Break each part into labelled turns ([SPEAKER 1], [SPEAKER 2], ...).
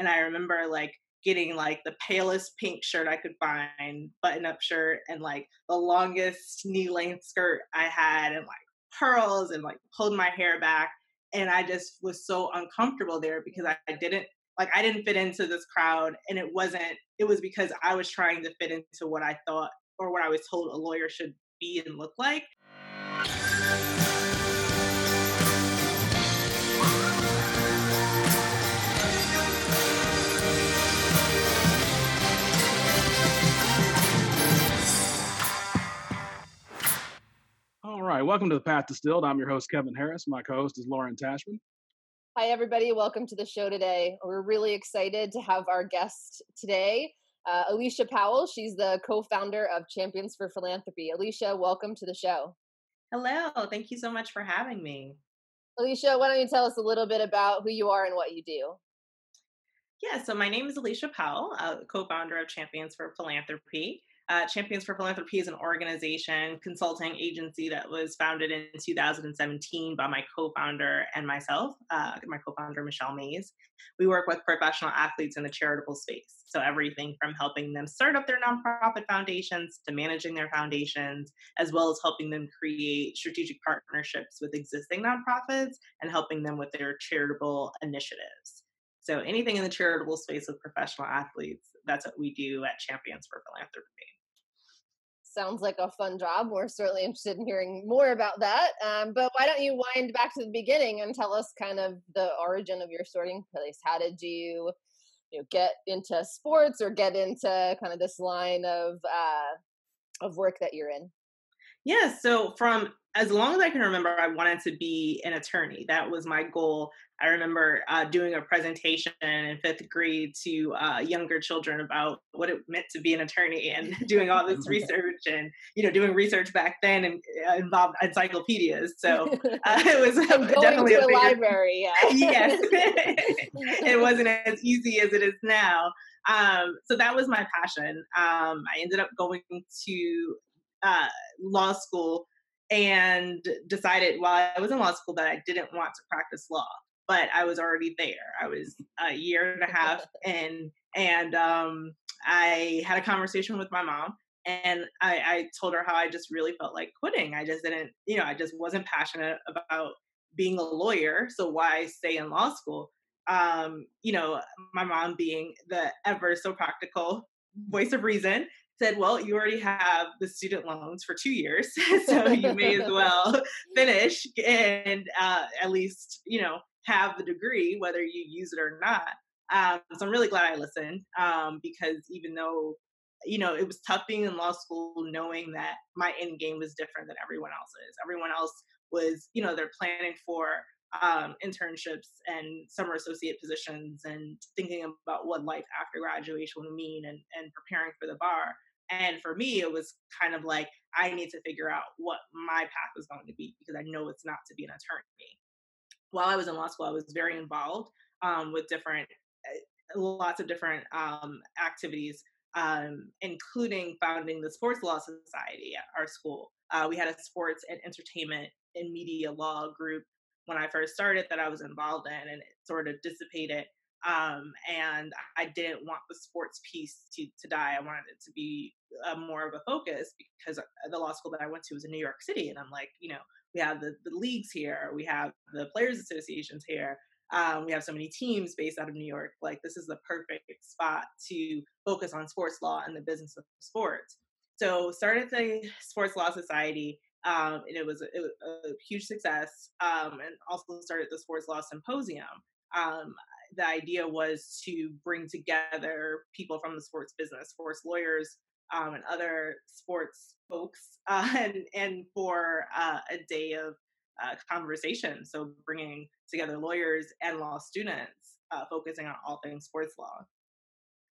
[SPEAKER 1] And I remember like getting like the palest pink shirt I could find, button up shirt, and like the longest knee length skirt I had, and like pearls and like pulled my hair back. And I just was so uncomfortable there because I, I didn't like I didn't fit into this crowd and it wasn't it was because I was trying to fit into what I thought or what I was told a lawyer should be and look like.
[SPEAKER 2] All right, welcome to the Path Distilled. I'm your host Kevin Harris. My co-host is Lauren Tashman.
[SPEAKER 3] Hi, everybody. Welcome to the show today. We're really excited to have our guest today, uh, Alycia Powell. She's the co founder of Champions for Philanthropy. Alycia, welcome to the show.
[SPEAKER 1] Hello. Thank you so much for having me.
[SPEAKER 3] Alycia, why don't you tell us a little bit about who you are and what you do?
[SPEAKER 1] Yeah, so my name is Alycia Powell, co founder of Champions for Philanthropy. Uh, Champions for Philanthropy is an organization, consulting agency that was founded in 2017 by my co founder and myself, uh, my co founder, Michelle Mays. We work with professional athletes in the charitable space. So, everything from helping them start up their nonprofit foundations to managing their foundations, as well as helping them create strategic partnerships with existing nonprofits and helping them with their charitable initiatives. So, anything in the charitable space with professional athletes, that's what we do at Champions for Philanthropy
[SPEAKER 3] sounds like a fun job. We're certainly interested in hearing more about that. Um, but why don't you wind back to the beginning and tell us kind of the origin of your sorting place? How did you, you know, get into sports or get into kind of this line of uh, of work that you're in?
[SPEAKER 1] Yeah, so from as long as I can remember, I wanted to be an attorney. That was my goal. I remember uh, doing a presentation in fifth grade to uh, younger children about what it meant to be an attorney and doing all this research and, you know, doing research back then and uh, involved encyclopedias. So uh, it was definitely
[SPEAKER 3] a, a library.
[SPEAKER 1] Yeah. yes. it wasn't as easy as it is now. Um, so that was my passion. Um, I ended up going to uh, law school and decided while I was in law school that I didn't want to practice law, but I was already there. I was a year and a half in, and um, I had a conversation with my mom. And I, I told her how I just really felt like quitting. I just didn't, you know, I just wasn't passionate about being a lawyer. So why stay in law school? Um, you know, my mom being the ever so practical voice of reason said, Well, you already have the student loans for two years, so you may as well finish and uh, at least, you know, have the degree, whether you use it or not. Um, so I'm really glad I listened um, because even though, you know, it was tough being in law school, knowing that my end game was different than everyone else's. Everyone else was, you know, they're planning for um, internships and summer associate positions and thinking about what life after graduation would mean and, and preparing for the bar. And for me, it was kind of like I need to figure out what my path was going to be because I know it's not to be an attorney. While I was in law school, I was very involved um, with different, uh, lots of different um, activities, um, including founding the Sports Law Society at our school. Uh, we had a sports and entertainment and media law group when I first started that I was involved in, and it sort of dissipated um, and I didn't want the sports piece to, to die. I wanted it to be uh, more of a focus because uh, the law school that I went to was in New York City. And I'm like, you know, we have the, the leagues here, we have the players associations here. Um, we have so many teams based out of New York. Like, this is the perfect spot to focus on sports law and the business of sports. So, started the Sports Law Society, um, and it was, a, it was, a, huge success. Um, and also started the Sports Law Symposium. Um, the idea was to bring together people from the sports business, sports lawyers, um, and other sports folks, uh, and and for uh, a day of uh, conversation. So bringing together lawyers and law students, uh, focusing on all things sports law.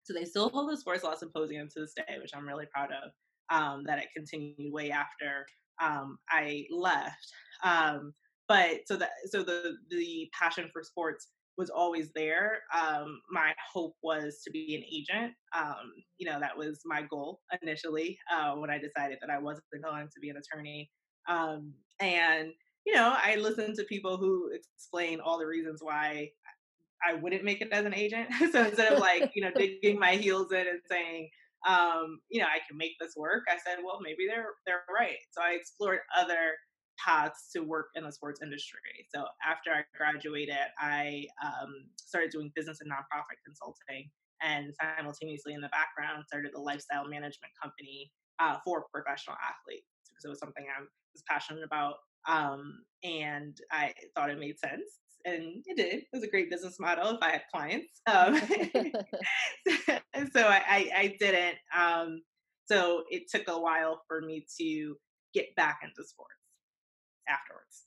[SPEAKER 1] So they still hold the sports law symposium to this day, which I'm really proud of. Um, that it continued way after um, I left. Um, but so that so the the passion for sports was always there. Um, my hope was to be an agent. Um, you know, that was my goal initially uh, when I decided that I wasn't going to be an attorney. Um, and, you know, I listened to people who explain all the reasons why I wouldn't make it as an agent. so instead of like, you know, digging my heels in and saying, um, you know, I can make this work, I said, well, maybe they're they're right. So I explored other paths to work in the sports industry. So after I graduated, I um, started doing business and nonprofit consulting, and simultaneously in the background started a lifestyle management company uh, for professional athletes because it was something I was passionate about, um, and I thought it made sense. And it did. It was a great business model if I had clients. Um, so I, I, I didn't. Um, so it took a while for me to get back into sports afterwards.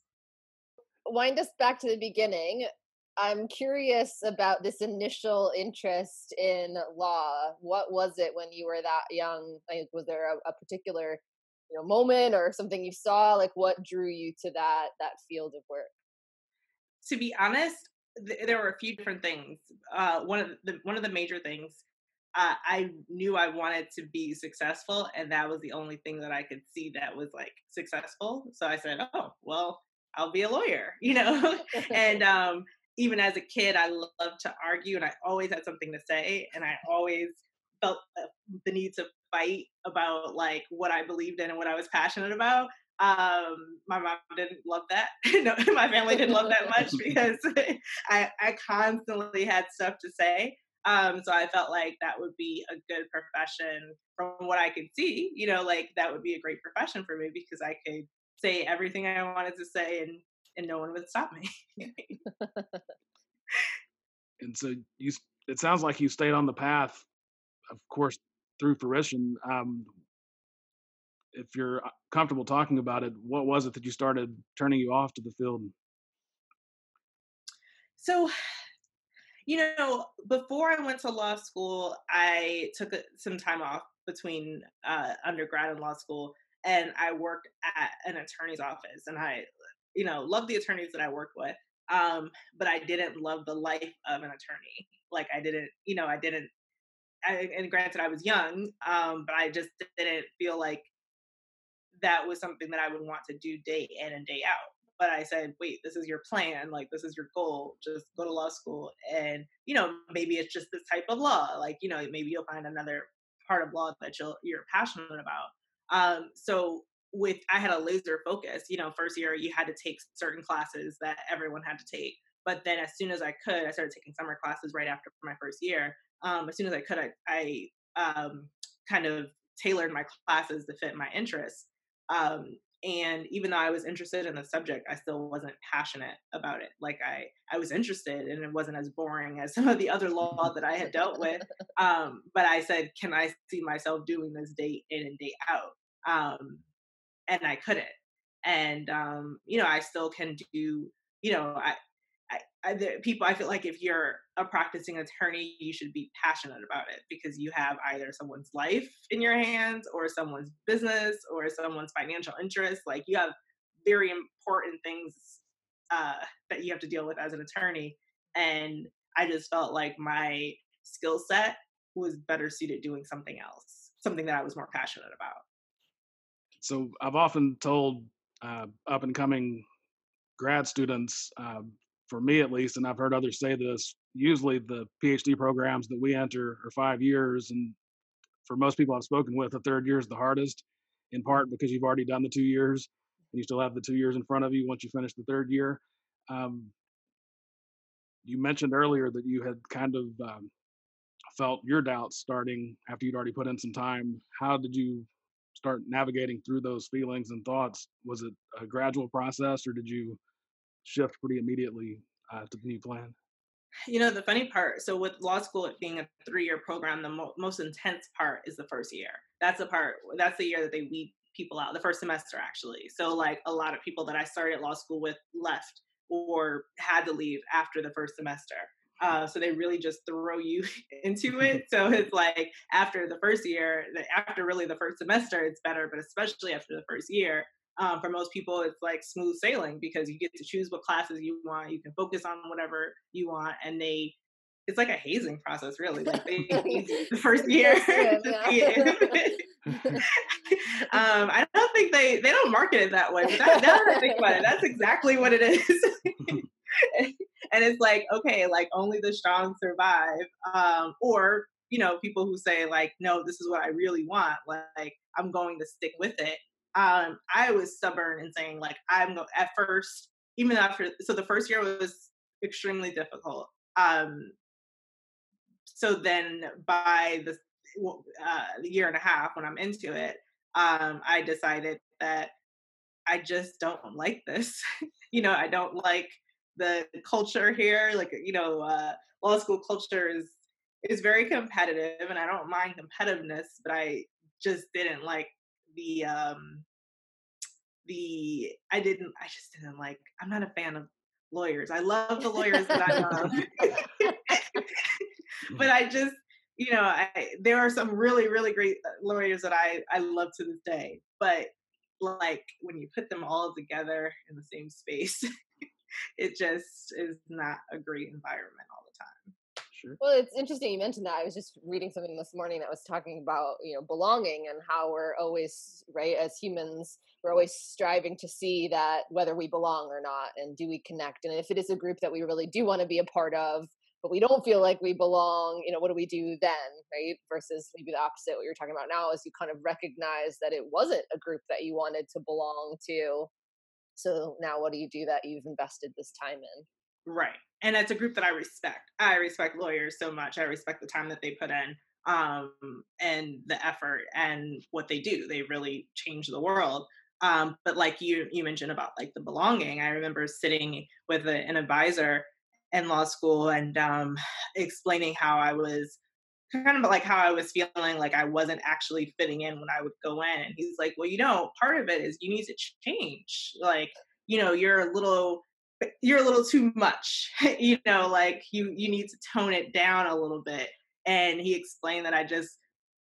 [SPEAKER 3] Wind us back to the beginning. I'm curious about this initial interest in law. What was it when you were that young? Like, was there a, a particular you know moment or something you saw? Like, what drew you to that that field of work?
[SPEAKER 1] To be honest, th- there were a few different things. Uh, one of the one of the major things uh, I knew I wanted to be successful, and that was the only thing that I could see that was like successful. So I said, "Oh, well, I'll be a lawyer," you know. and um, even as a kid, I loved to argue, and I always had something to say, and I always felt the need to fight about like what I believed in and what I was passionate about. Um, my mom didn't love that. no, my family didn't love that much because I, I constantly had stuff to say. Um, so I felt like that would be a good profession from what I could see, you know, like that would be a great profession for me because I could say everything I wanted to say and and no one would stop me.
[SPEAKER 2] and so you it sounds like you stayed on the path of course through fruition um, if you're uh, comfortable talking about it what was it that you started turning you off to the field
[SPEAKER 1] so you know, before I went to law school, I took some time off between uh, undergrad and law school, and I worked at an attorney's office. And I, you know, love the attorneys that I worked with, um, but I didn't love the life of an attorney. Like I didn't, you know, I didn't. I, and granted, I was young, um, but I just didn't feel like that was something that I would want to do day in and day out but I said, wait, this is your plan. Like, this is your goal. Just go to law school. And, you know, maybe it's just this type of law. Like, you know, maybe you'll find another part of law that you'll, you're passionate about. Um, so with, I had a laser focus, you know, first year you had to take certain classes that everyone had to take. But then as soon as I could, I started taking summer classes right after my first year. Um, as soon as I could, I, I um, kind of tailored my classes to fit my interests. Um, and even though i was interested in the subject i still wasn't passionate about it. Like i i was interested and it wasn't as boring as some of the other law that i had dealt with um, but i said can i see myself doing this day in and day out? Um, and i couldn't. And um, you know i still can do you know i I, I, the people I feel like if you're a practicing attorney, you should be passionate about it because you have either someone's life in your hands or someone's business or someone's financial interest. Like you have very important things uh, that you have to deal with as an attorney. And I just felt like my skill set was better suited doing something else, something that I was more passionate about.
[SPEAKER 2] So I've often told uh, up and coming grad students um, for me at least, and I've heard others say this, usually the PhD programs that we enter are five years. And for most people I've spoken with, the third year is the hardest, in part because you've already done the two years and you still have the two years in front of you once you finish the third year. Um, you mentioned earlier that you had kind of um, felt your doubts starting after you'd already put in some time. How did you start navigating through those feelings and thoughts? Was it a gradual process or did you shift pretty immediately uh, to the new plan?
[SPEAKER 1] You know, the funny part, so with law school it being a three year program, the mo- most intense part is the first year. That's the part, that's the year that they weed people out, the first semester actually. So, like, a lot of people that I started law school with left or had to leave after the first semester. Uh, so they really just throw you into it. So it's like after the first year, after really the first semester, it's better, but especially after the first year, um, for most people, it's like smooth sailing because you get to choose what classes you want. You can focus on whatever you want, and they it's like a hazing process, really. Like they the first year. um, I don't think they they don't market it that way, but that think about it, that's exactly what it is. and it's like, okay, like only the strong survive. Um, or, you know, people who say, like, no, this is what I really want. Like, I'm going to stick with it. Um, I was stubborn and saying, like, I'm go- at first, even after, so the first year was extremely difficult. Um, so then by the uh, year and a half when I'm into it, um, I decided that I just don't like this. you know, I don't like the culture here. Like, you know, uh, law school culture is is very competitive, and I don't mind competitiveness, but I just didn't like the um the I didn't I just didn't like I'm not a fan of lawyers. I love the lawyers that I love. but I just you know, I, there are some really, really great uh, lawyers that I, I love to this day. But like when you put them all together in the same space, it just is not a great environment all the time.
[SPEAKER 3] Well, it's interesting you mentioned that. I was just reading something this morning that was talking about, you know, belonging and how we're always, right, as humans, we're always striving to see that whether we belong or not and do we connect. And if it is a group that we really do want to be a part of, but we don't feel like we belong, you know, what do we do then, right? Versus maybe the opposite, what you're talking about now is you kind of recognize that it wasn't a group that you wanted to belong to. So now what do you do that you've invested this time in?
[SPEAKER 1] Right. And it's a group that I respect. I respect lawyers so much. I respect the time that they put in um, and the effort and what they do. They really change the world. Um, but like you you mentioned about like the belonging, I remember sitting with a, an advisor in law school and um, explaining how I was kind of like how I was feeling like I wasn't actually fitting in when I would go in. And he's like, well, you know, part of it is you need to change. Like, you know, you're a little you're a little too much you know like you you need to tone it down a little bit and he explained that i just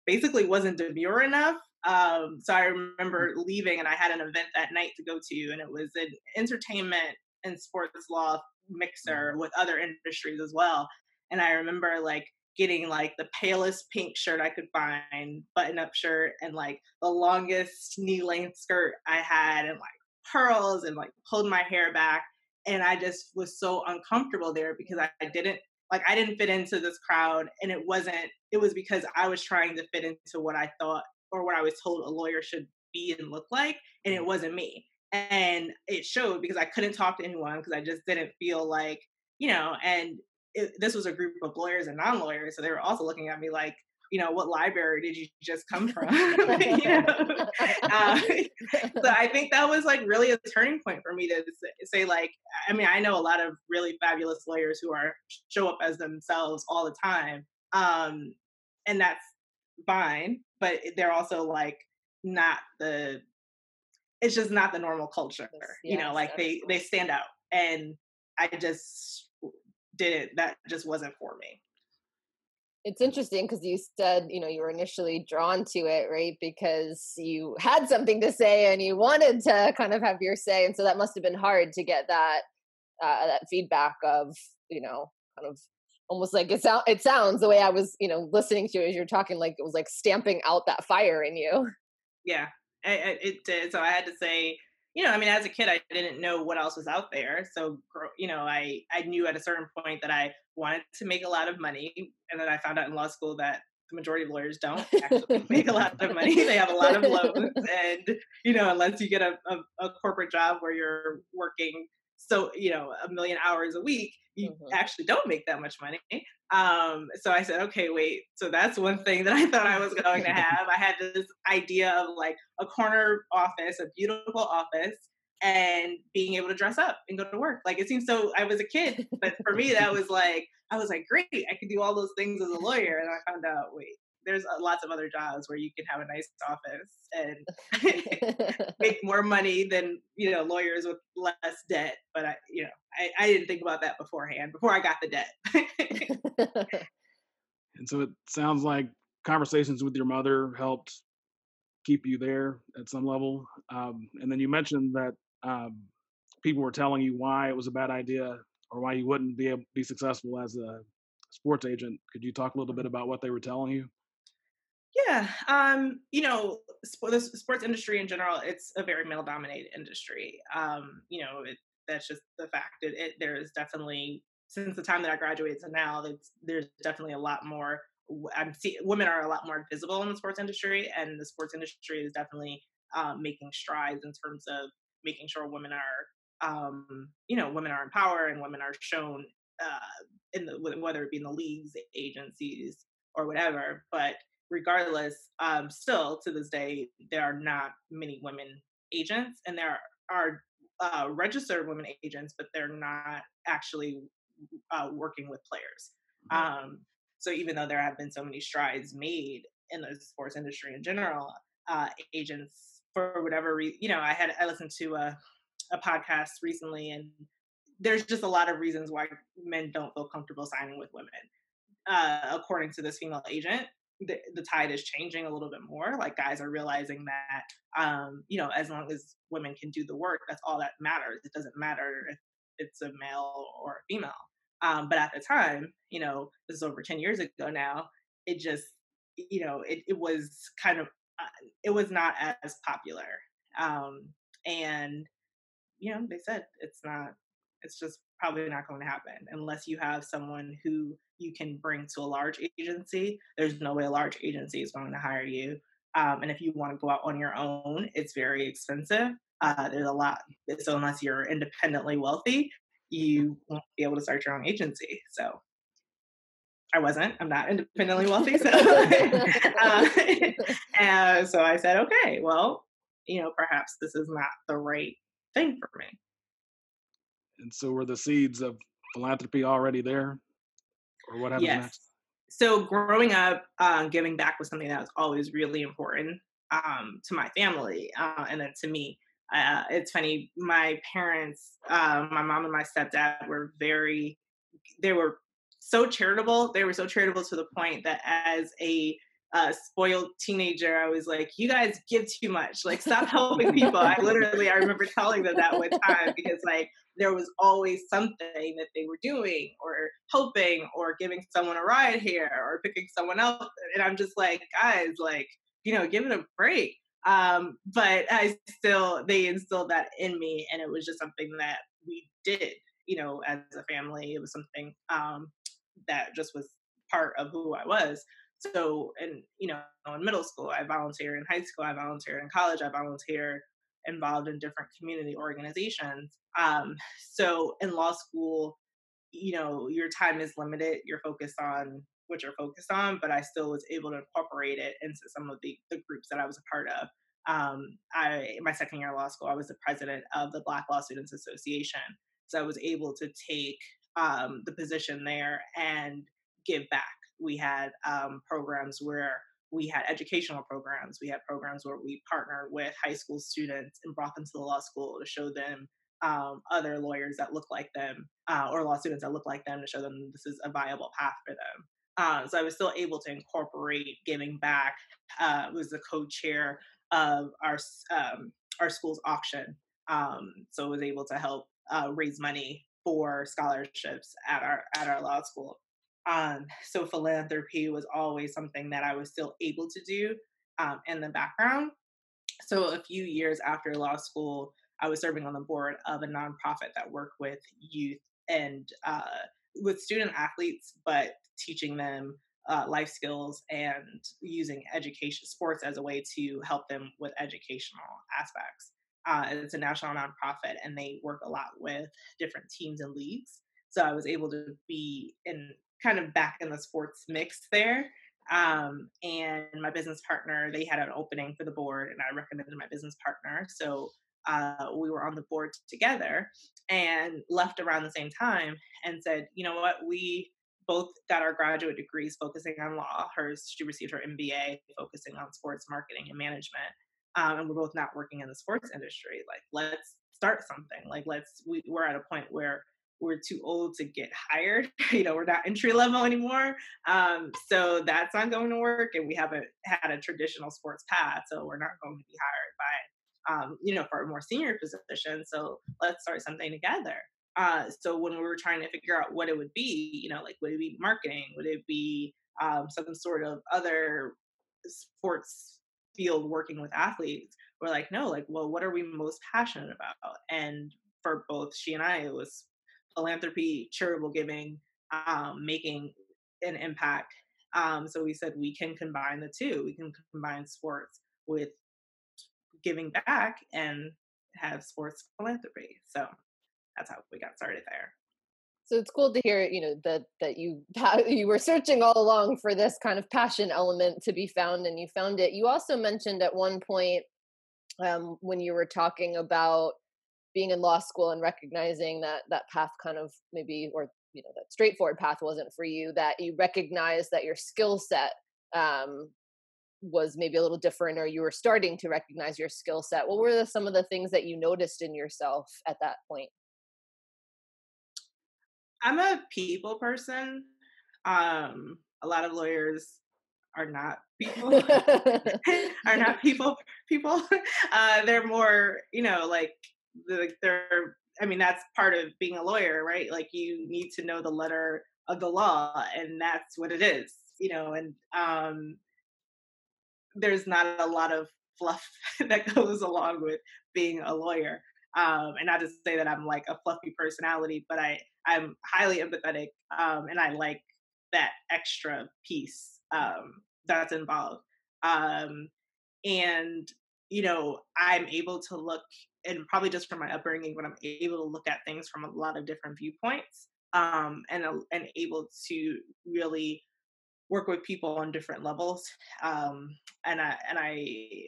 [SPEAKER 1] basically wasn't demure enough um, so i remember leaving and i had an event that night to go to and it was an entertainment and sports law mixer with other industries as well. And I remember like getting like the palest pink shirt I could find, button up shirt, and like the longest knee length skirt I had, and like pearls, and like pulled my hair back. And I just was so uncomfortable there because I, I didn't like I didn't fit into this crowd, and it wasn't. It was because I was trying to fit into what I thought or what I was told a lawyer should be and look like, and it mm-hmm. wasn't me and it showed because I couldn't talk to anyone because I just didn't feel like you know. And it, this was a group of lawyers and non-lawyers, so they were also looking at me like, you know, what library did you just come from? you know? uh, so I think that was like really a turning point for me to say, like, I mean, I know a lot of really fabulous lawyers who are show up as themselves all the time, um, and that's fine, but they're also like not the it's just not the normal culture. Yes, you know, like they they stand out, and I just didn't. That just wasn't for me.
[SPEAKER 3] It's interesting because you said you know you were initially drawn to it, right? Because you had something to say and you wanted to kind of have your say, and so that must have been hard to get that uh, that feedback of you know kind of almost like it, sound, it sounds the way I was, you know, listening to you as you're talking, like it was like stamping out that fire in you.
[SPEAKER 1] Yeah, I, it did. So I had to say, you know, I mean, as a kid, I didn't know what else was out there. So, you know, I, I knew at a certain point that I wanted to make a lot of money. And then I found out in law school that the majority of lawyers don't actually make a lot of money. They have a lot of loans. And, you know, unless you get a, a, a corporate job where you're working so, you know, a million hours a week, you mm-hmm. actually don't make that much money. Um, so I said, okay, wait. So that's one thing that I thought I was going to have. I had this idea of like a corner office, a beautiful office, and being able to dress up and go to work. Like it seems so. I was a kid, but for me, that was like I was like, great, I could do all those things as a lawyer. And I found out, wait, there's lots of other jobs where you can have a nice office and make more money than you know lawyers with less debt but i you know I, I didn't think about that beforehand before i got the debt
[SPEAKER 2] and so it sounds like conversations with your mother helped keep you there at some level um, and then you mentioned that um, people were telling you why it was a bad idea or why you wouldn't be able, be successful as a sports agent could you talk a little bit about what they were telling you
[SPEAKER 1] yeah, um, you know, the sports industry in general, it's a very male-dominated industry. Um, you know, it, that's just the fact. It, it, there is definitely since the time that I graduated to now, there's definitely a lot more. I'm see women are a lot more visible in the sports industry, and the sports industry is definitely um, making strides in terms of making sure women are, um, you know, women are in power and women are shown uh, in the whether it be in the leagues, agencies, or whatever. But regardless, um, still to this day, there are not many women agents, and there are uh, registered women agents, but they're not actually uh, working with players. Mm-hmm. Um, so even though there have been so many strides made in the sports industry in general, uh, agents for whatever reason, you know, I had I listened to a a podcast recently, and there's just a lot of reasons why men don't feel comfortable signing with women. Uh, according to this female agent, the, the, tide is changing a little bit more. Like guys are realizing that, um, you know, as long as women can do the work, that's all that matters. It doesn't matter if it's a male or a female. Um, but at the time, you know, this is over 10 years ago now, it just, you know, it, it was kind of, it was not as popular. Um, and, you know, they said it's not, it's just probably not going to happen unless you have someone who you can bring to a large agency. There's no way a large agency is going to hire you. Um, and if you want to go out on your own, it's very expensive. Uh, there's a lot. So unless you're independently wealthy, you won't be able to start your own agency. So I wasn't. I'm not independently wealthy. So, uh, and so I said, okay, well, you know, perhaps this is not the right thing for me.
[SPEAKER 2] And so, were the seeds of philanthropy already there, or what happened yes. next?
[SPEAKER 1] So, growing up, um, giving back was something that was always really important um, to my family, uh, and then to me. Uh, it's funny. My parents, uh, my mom and my stepdad, were very. They were so charitable. They were so charitable to the point that as a uh, spoiled teenager, I was like, "You guys give too much. Like, stop helping people." I literally, I remember telling them that one time because like there was always something that they were doing or helping or giving someone a ride here or picking someone else, and I'm just like, guys, like, you know, give it a break. Um, but I still, they instilled that in me, and it was just something that we did, you know, as a family. It was something um, that just was part of who I was. So, and you know, in middle school, I volunteer. In high school, I volunteer. In college, I volunteer. Involved in different community organizations. Um, so, in law school, you know, your time is limited. You're focused on what you're focused on, but I still was able to incorporate it into some of the, the groups that I was a part of. Um, I, in my second year of law school, I was the president of the Black Law Students Association. So I was able to take um, the position there and give back we had um, programs where we had educational programs. We had programs where we partnered with high school students and brought them to the law school to show them um, other lawyers that look like them uh, or law students that look like them to show them this is a viable path for them. Uh, so I was still able to incorporate giving back. Uh, was the co-chair of our um, our school's auction, um, so was able to help uh, raise money for scholarships at our at our law school. Um, so philanthropy was always something that I was still able to do um, in the background. So a few years after law school, I was serving on the board of a nonprofit that worked with youth and uh, with student athletes, but teaching them uh, life skills and using education sports as a way to help them with educational aspects. Uh, it's a national nonprofit, and they work a lot with different teams and leagues. So I was able to be in kind of back in the sports mix there. Um, and my business partner, they had an opening for the board, and I recommended my business partner. So uh, we were on the board together and left around the same time and said, you know what, we both got our graduate degrees focusing on law. Hers, she received her MBA focusing on sports marketing and management. Um, and we're both not working in the sports industry. Like, let's start something. Like, let's, we, we're at a point where we're too old to get hired. you know, we're not entry level anymore. Um, so that's not going to work. And we haven't had a traditional sports path. So we're not going to be hired by, um, you know, for a more senior position. So let's start something together. Uh, so when we were trying to figure out what it would be, you know, like would it be marketing? Would it be um, some sort of other sports field working with athletes? We're like, no, like, well, what are we most passionate about? And for both she and I, it was philanthropy, charitable giving, um, making an impact. Um, so we said we can combine the two. We can combine sports with giving back and have sports philanthropy. So that's how we got started there.
[SPEAKER 3] So it's cool to hear, you know, that that you you were searching all along for this kind of passion element to be found, and you found it. You also mentioned at one point um, when you were talking about being in law school and recognizing that that path kind of maybe or you know that straightforward path wasn't for you that you recognized that your skill set um, was maybe a little different or you were starting to recognize your skill set what were the, some of the things that you noticed in yourself at that point
[SPEAKER 1] i'm a people person um a lot of lawyers are not people. Are not people people. Uh they're more you know like the, they're i mean that's part of being a lawyer right? Like you need to know the letter of the law and that's what it is you know and um there's not a lot of fluff that goes along with being a lawyer. Um, and not to say that I'm like a fluffy personality, but I I'm highly empathetic, um, and I like that extra piece um, that's involved. Um, and you know, I'm able to look, and probably just from my upbringing, but I'm able to look at things from a lot of different viewpoints, um, and and able to really work with people on different levels. Um, and I and I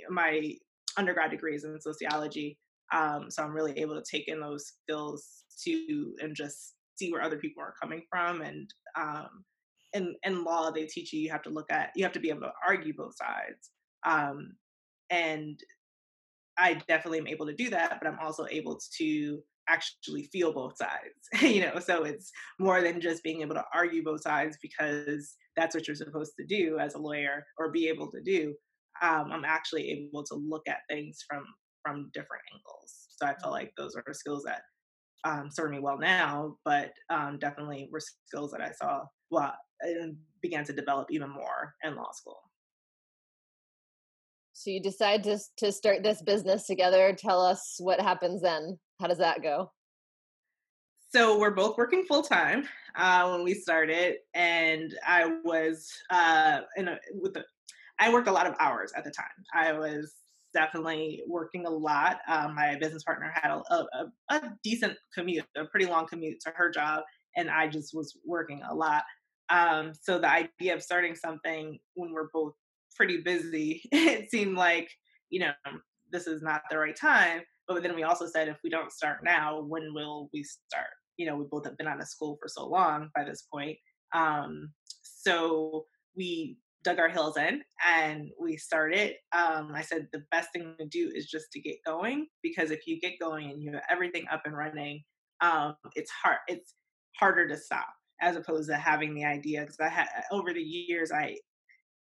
[SPEAKER 1] my undergrad degree is in sociology, um, so I'm really able to take in those skills too, and just see where other people are coming from. And um, in in law, they teach you you have to look at you have to be able to argue both sides. Um, and I definitely am able to do that, but I'm also able to actually feel both sides you know so it's more than just being able to argue both sides because that's what you're supposed to do as a lawyer or be able to do um, i'm actually able to look at things from from different angles so i feel like those are skills that um, serve me well now but um, definitely were skills that i saw well and began to develop even more in law school
[SPEAKER 3] so you decide to to start this business together tell us what happens then how does that go?
[SPEAKER 1] So we're both working full time uh, when we started, and I was uh, in a, with the. I worked a lot of hours at the time. I was definitely working a lot. Um, my business partner had a, a, a, decent commute, a pretty long commute to her job, and I just was working a lot. Um, so the idea of starting something when we're both pretty busy, it seemed like you know this is not the right time. But then we also said, if we don't start now, when will we start? You know, we both have been out of school for so long by this point. Um, so we dug our heels in and we started. Um, I said the best thing to do is just to get going because if you get going and you have everything up and running, um, it's hard. It's harder to stop as opposed to having the idea. Because I had over the years, I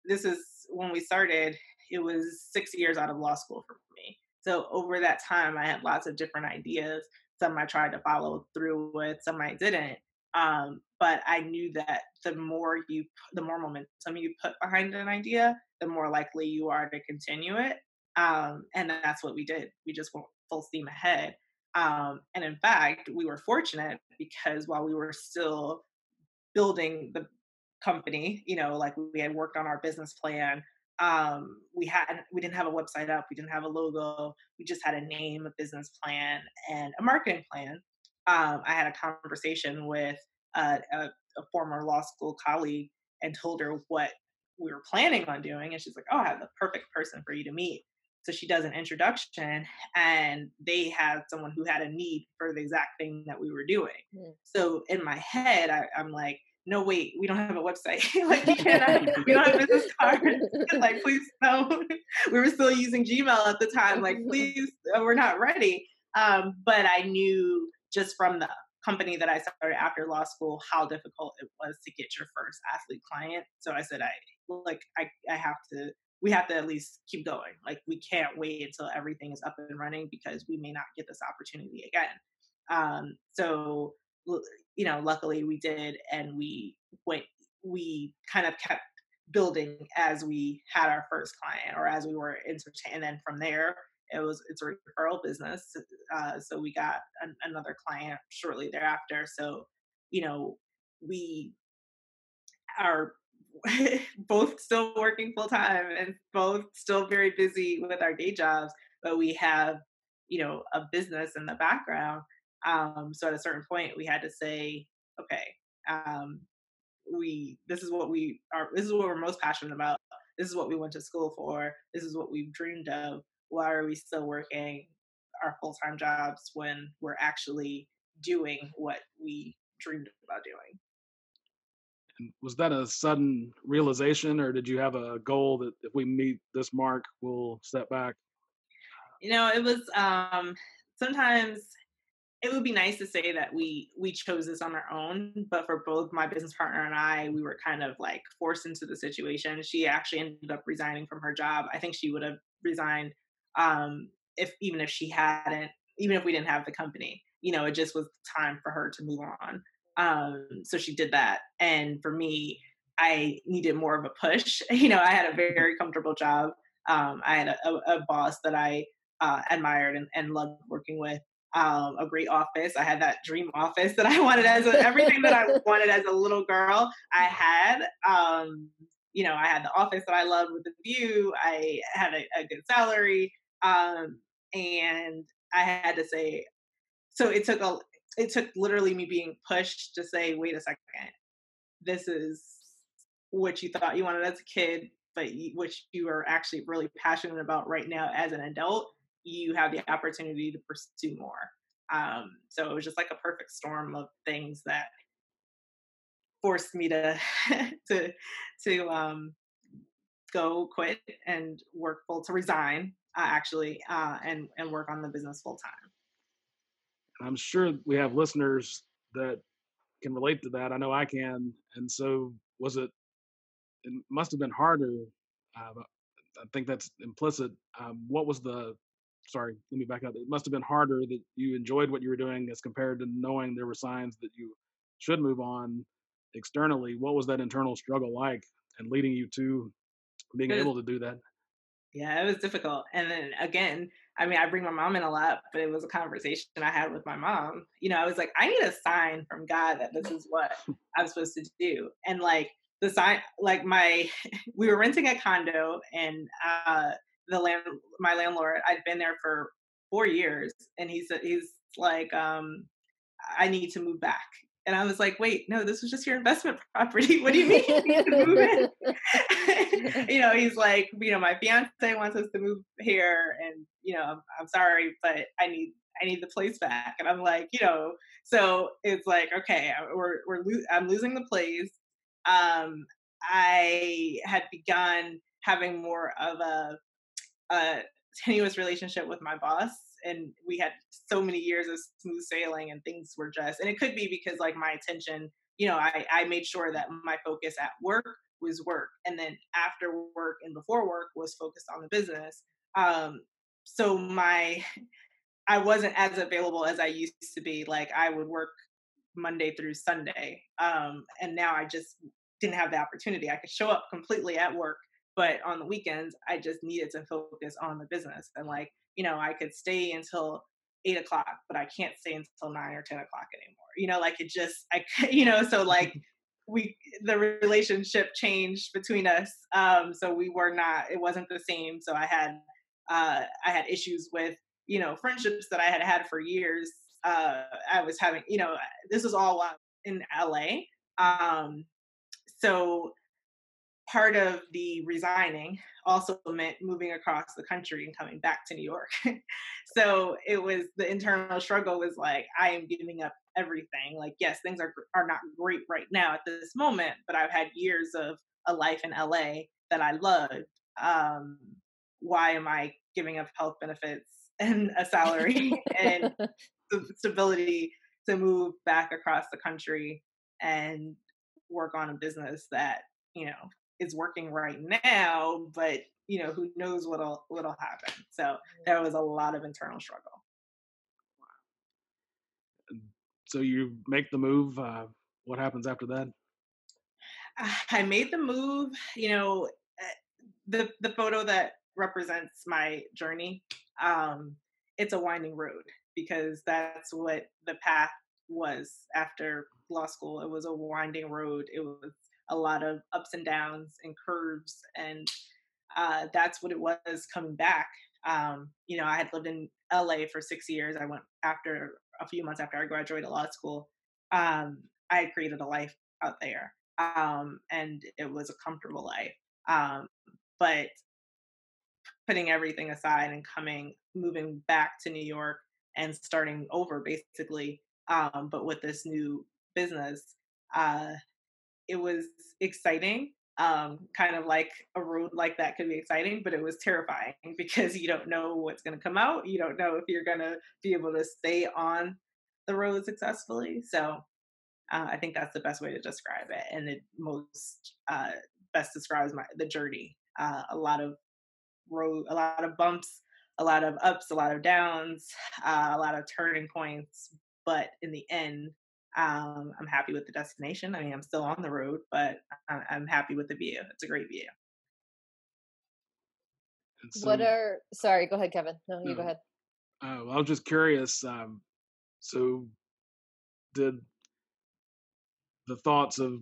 [SPEAKER 1] this is when we started. It was six years out of law school for me. So over that time, I had lots of different ideas. Some I tried to follow through with, some I didn't. Um, but I knew that the more you, the more momentum you put behind an idea, the more likely you are to continue it. Um, and that's what we did. We just went full steam ahead. Um, and in fact, we were fortunate because while we were still building the company, you know, like we had worked on our business plan, um, we hadn't we didn't have a website up we didn't have a logo we just had a name a business plan and a marketing plan um, i had a conversation with a, a, a, former law school colleague and told her what we were planning on doing and she's like oh i have the perfect person for you to meet. So she does an introduction and they had someone who had a need for the exact thing that we were doing. Mm. so in my head I, i'm like no wait we don't have a website. Like you cannot we don't have business cards like please no we were still using gmail at the time like please uh, we're not ready. Um, but i knew just from the company that i started after law school how difficult it was to get your first athlete client so i said i like i, I have to we have to at least keep going like we can't wait until everything is up and running because we may not get this opportunity again um, so you know, luckily we did, and we went, we kind of kept building as we had our first client or as we were entertaining. And then from there, it was it's a referral business uh, so we got an, another client shortly thereafter so you know we are both still working full time and both still very busy with our day jobs but we have you know a business in the background um, so at a certain point we had to say okay um, we this is what we are this is what we're most passionate about. This is what we went to school for. This is what we've dreamed of why are we still working our full-time jobs when we're actually doing what we dreamed about doing?
[SPEAKER 2] And was that a sudden realization or did you have a goal that if we meet this mark we'll step back?
[SPEAKER 1] You know it was um sometimes it would be nice to say that we we chose this on our own but for both my business partner and i we were kind of like forced into the situation. She actually ended up resigning from her job. I think she would have resigned um if even if she hadn't even if we didn't have the company you know it just was time for her to move on um so she did that and for me i needed more of a push you know i had a very comfortable job um i had a, a boss that i uh, admired and, and loved working with um, a great office. I had that dream office that I wanted as a, everything that I wanted as a little girl. I had, um, you know, I had the office that I loved with the view. I had a, a good salary, um, and I had to say. So it took a. It took literally me being pushed to say, "Wait a second, this is what you thought you wanted as a kid, but you, which you are actually really passionate about right now as an adult." you have the opportunity to pursue more. Um, so it was just like a perfect storm of things that forced me to to to um, go quit and work full to resign uh, actually uh, and and work on the business full time.
[SPEAKER 2] I'm sure we have listeners that can relate to that. I know I can. And so was it? It must have been harder. Uh, I think that's implicit. Um, what was the sorry, let me back up. It must have been harder that you enjoyed what you were doing as compared to knowing there were signs that you should move on externally. What was that internal struggle like and leading you to being was, able to do that?
[SPEAKER 1] Yeah, it was difficult. And then again, I mean, I bring my mom in a lot, but it was a conversation I had with my mom. You know, I was like, I need a sign from God that this is what I'm supposed to do. And like, the sign like my we were renting a condo and uh the land my landlord i'd been there for four years and he said he's like um i need to move back and i was like wait no this was just your investment property what do you mean you, you know he's like you know my fiance wants us to move here and you know I'm, I'm sorry but i need I need the place back. And I'm like, you know, so it's like, okay, we're, we're, lo- I'm losing the place. Um, I had begun having more of a a tenuous relationship with my boss and we had so many years of smooth sailing and things were just and it could be because like my attention you know i i made sure that my focus at work was work and then after work and before work was focused on the business um so my i wasn't as available as i used to be like i would work monday through sunday um and now i just didn't have the opportunity i could show up completely at work but on the weekends, I just needed to focus on the business. And like, you know, I could stay until eight o'clock, but I can't stay until nine or 10 o'clock anymore. You know, like it just, I, you know, so like we, the relationship changed between us. Um, so we were not, it wasn't the same. So I had, uh, I had issues with, you know, friendships that I had had for years. Uh, I was having, you know, this was all in LA. Um, so part of the resigning also meant moving across the country and coming back to New York. so it was the internal struggle was like I am giving up everything. Like yes, things are are not great right now at this moment, but I've had years of a life in LA that I loved. Um, why am I giving up health benefits and a salary and the stability to move back across the country and work on a business that you know is working right now, but you know, who knows what'll what'll happen. So there was a lot of internal struggle.
[SPEAKER 2] So you make the move. Uh, what happens after that?
[SPEAKER 1] I made the move. You know, eh, the the photo that represents my journey um, it's a winding road because that's what the path was after law school. It was a winding road. It was a lot of ups and downs and curves, and uh, that's what it was coming back. Um, you know, I had lived in LA for six years. I went after a few months after I graduated law school. Um, I created a life out there, um, and it was a comfortable life. Um, but putting everything aside and coming, moving back to New York and starting over, basically, um, but with this new business, uh, it was exciting. Um, kind of like a road like that could be exciting, but it was terrifying because you don't know what's going to come out. You don't know if you're going to be able to stay on the road successfully. So uh, I think that's the best way to describe it, and it most uh, best describes my the journey. Uh, a lot of road, a lot of bumps, a lot of ups, a lot of downs, uh, a lot of turning points. But in the end, um, I'm happy with the destination. I mean, I'm still on the road, but I'm, I'm happy with the view. It's a great view.
[SPEAKER 3] So, what are sorry? Go ahead, Kevin. No, you go ahead.
[SPEAKER 2] Uh, I was just curious. Um, so, did the thoughts of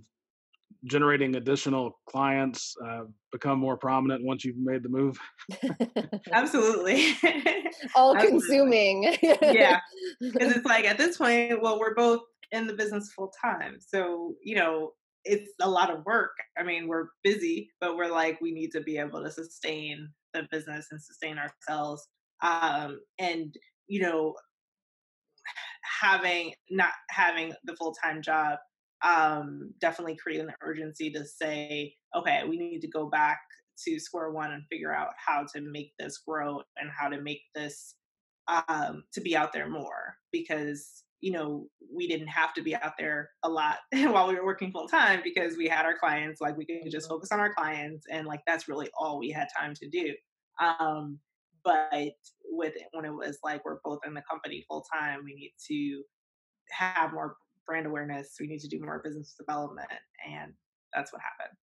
[SPEAKER 2] generating additional clients uh, become more prominent once you've made the move?
[SPEAKER 1] Absolutely.
[SPEAKER 3] All consuming.
[SPEAKER 1] yeah. Because it's like at this point, well, we're both in the business full time. So, you know, it's a lot of work. I mean, we're busy, but we're like, we need to be able to sustain the business and sustain ourselves. Um, and, you know, having not having the full time job um, definitely create an urgency to say, okay, we need to go back to square one and figure out how to make this grow and how to make this um, to be out there more because you know we didn't have to be out there a lot while we were working full time because we had our clients like we could just focus on our clients and like that's really all we had time to do um, but with it, when it was like we're both in the company full time we need to have more brand awareness. We need to do more business development, and that's what happened.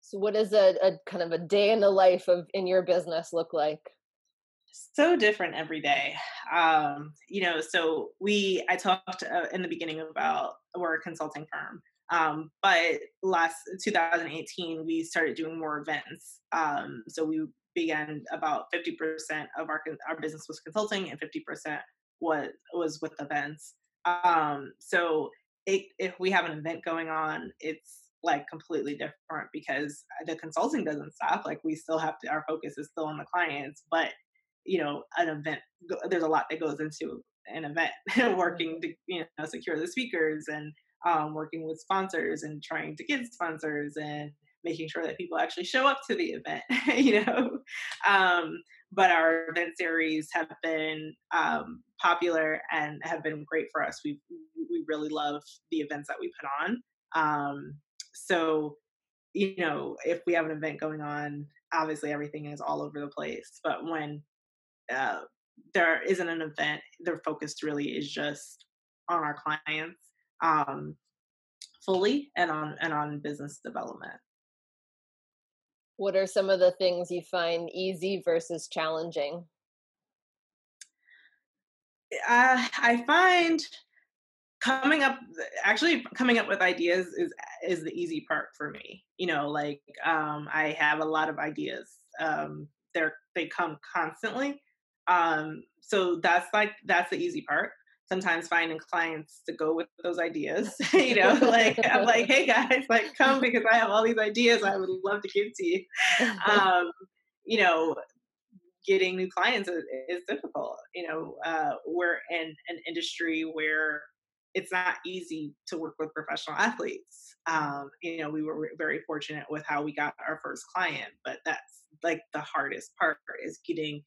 [SPEAKER 3] So, what does a, a kind of a day in the life of in your business look like?
[SPEAKER 1] So different every day. Um, you know, so we I talked uh, in the beginning about we're a consulting firm. Um, but last 2018, we started doing more events. Um, so we began about 50% of our our business was consulting, and 50% was was with events. Um, so it, if we have an event going on, it's like completely different because the consulting doesn't stop. Like we still have to, our focus is still on the clients, but you know, an event, there's a lot that goes into an event, working to, you know, secure the speakers and um, working with sponsors and trying to get sponsors and making sure that people actually show up to the event, you know. Um, but our event series have been um, popular and have been great for us. We we really love the events that we put on. Um, so, you know, if we have an event going on, obviously everything is all over the place. But when uh, there isn't an event, their focus really is just on our clients um, fully and on and on business development
[SPEAKER 3] what are some of the things you find easy versus challenging?
[SPEAKER 1] Uh, I find coming up actually coming up with ideas is is the easy part for me you know like um i have a lot of ideas um they're they come constantly um so that's like that's the easy part sometimes finding clients to go with those ideas. you know, like I'm like, hey guys, like come because I have all these ideas I would love to give to you. Um, you know, getting new clients is, is difficult. You know, uh, we're in an industry where it's not easy to work with professional athletes. Um, you know, we were very fortunate with how we got our first client, but that's like the hardest part is getting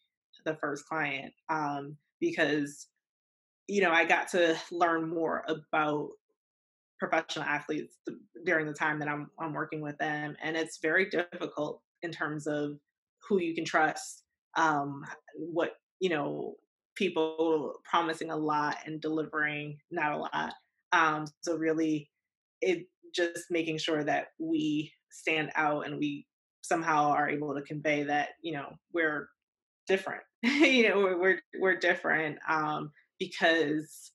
[SPEAKER 1] the first client um, because you know, I got to learn more about professional athletes during the time that I'm I'm working with them, and it's very difficult in terms of who you can trust, um, what you know, people promising a lot and delivering not a lot. Um, so really, it just making sure that we stand out and we somehow are able to convey that you know we're different. you know, we're we're different um, because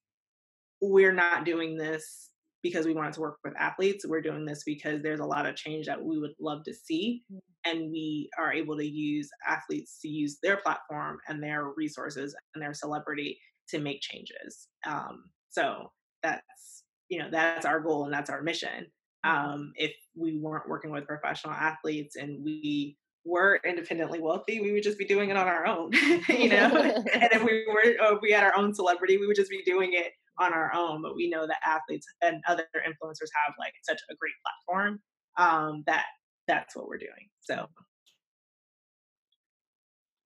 [SPEAKER 1] we're not doing this because we wanted to work with athletes. We're doing this because there's a lot of change that we would love to see. Mm. And we are able to use athletes to use their platform and their resources and their celebrity to make changes. Um, so that's, you know, that's our goal and that's our mission. Mm-hmm. Um, if we weren't working with professional athletes and we were independently wealthy, we would just be doing it on our own, you know. and if we were, if we had our own celebrity, we would just be doing it on our own. But we know that athletes and other influencers have like such a great platform um, that that's what we're doing. So.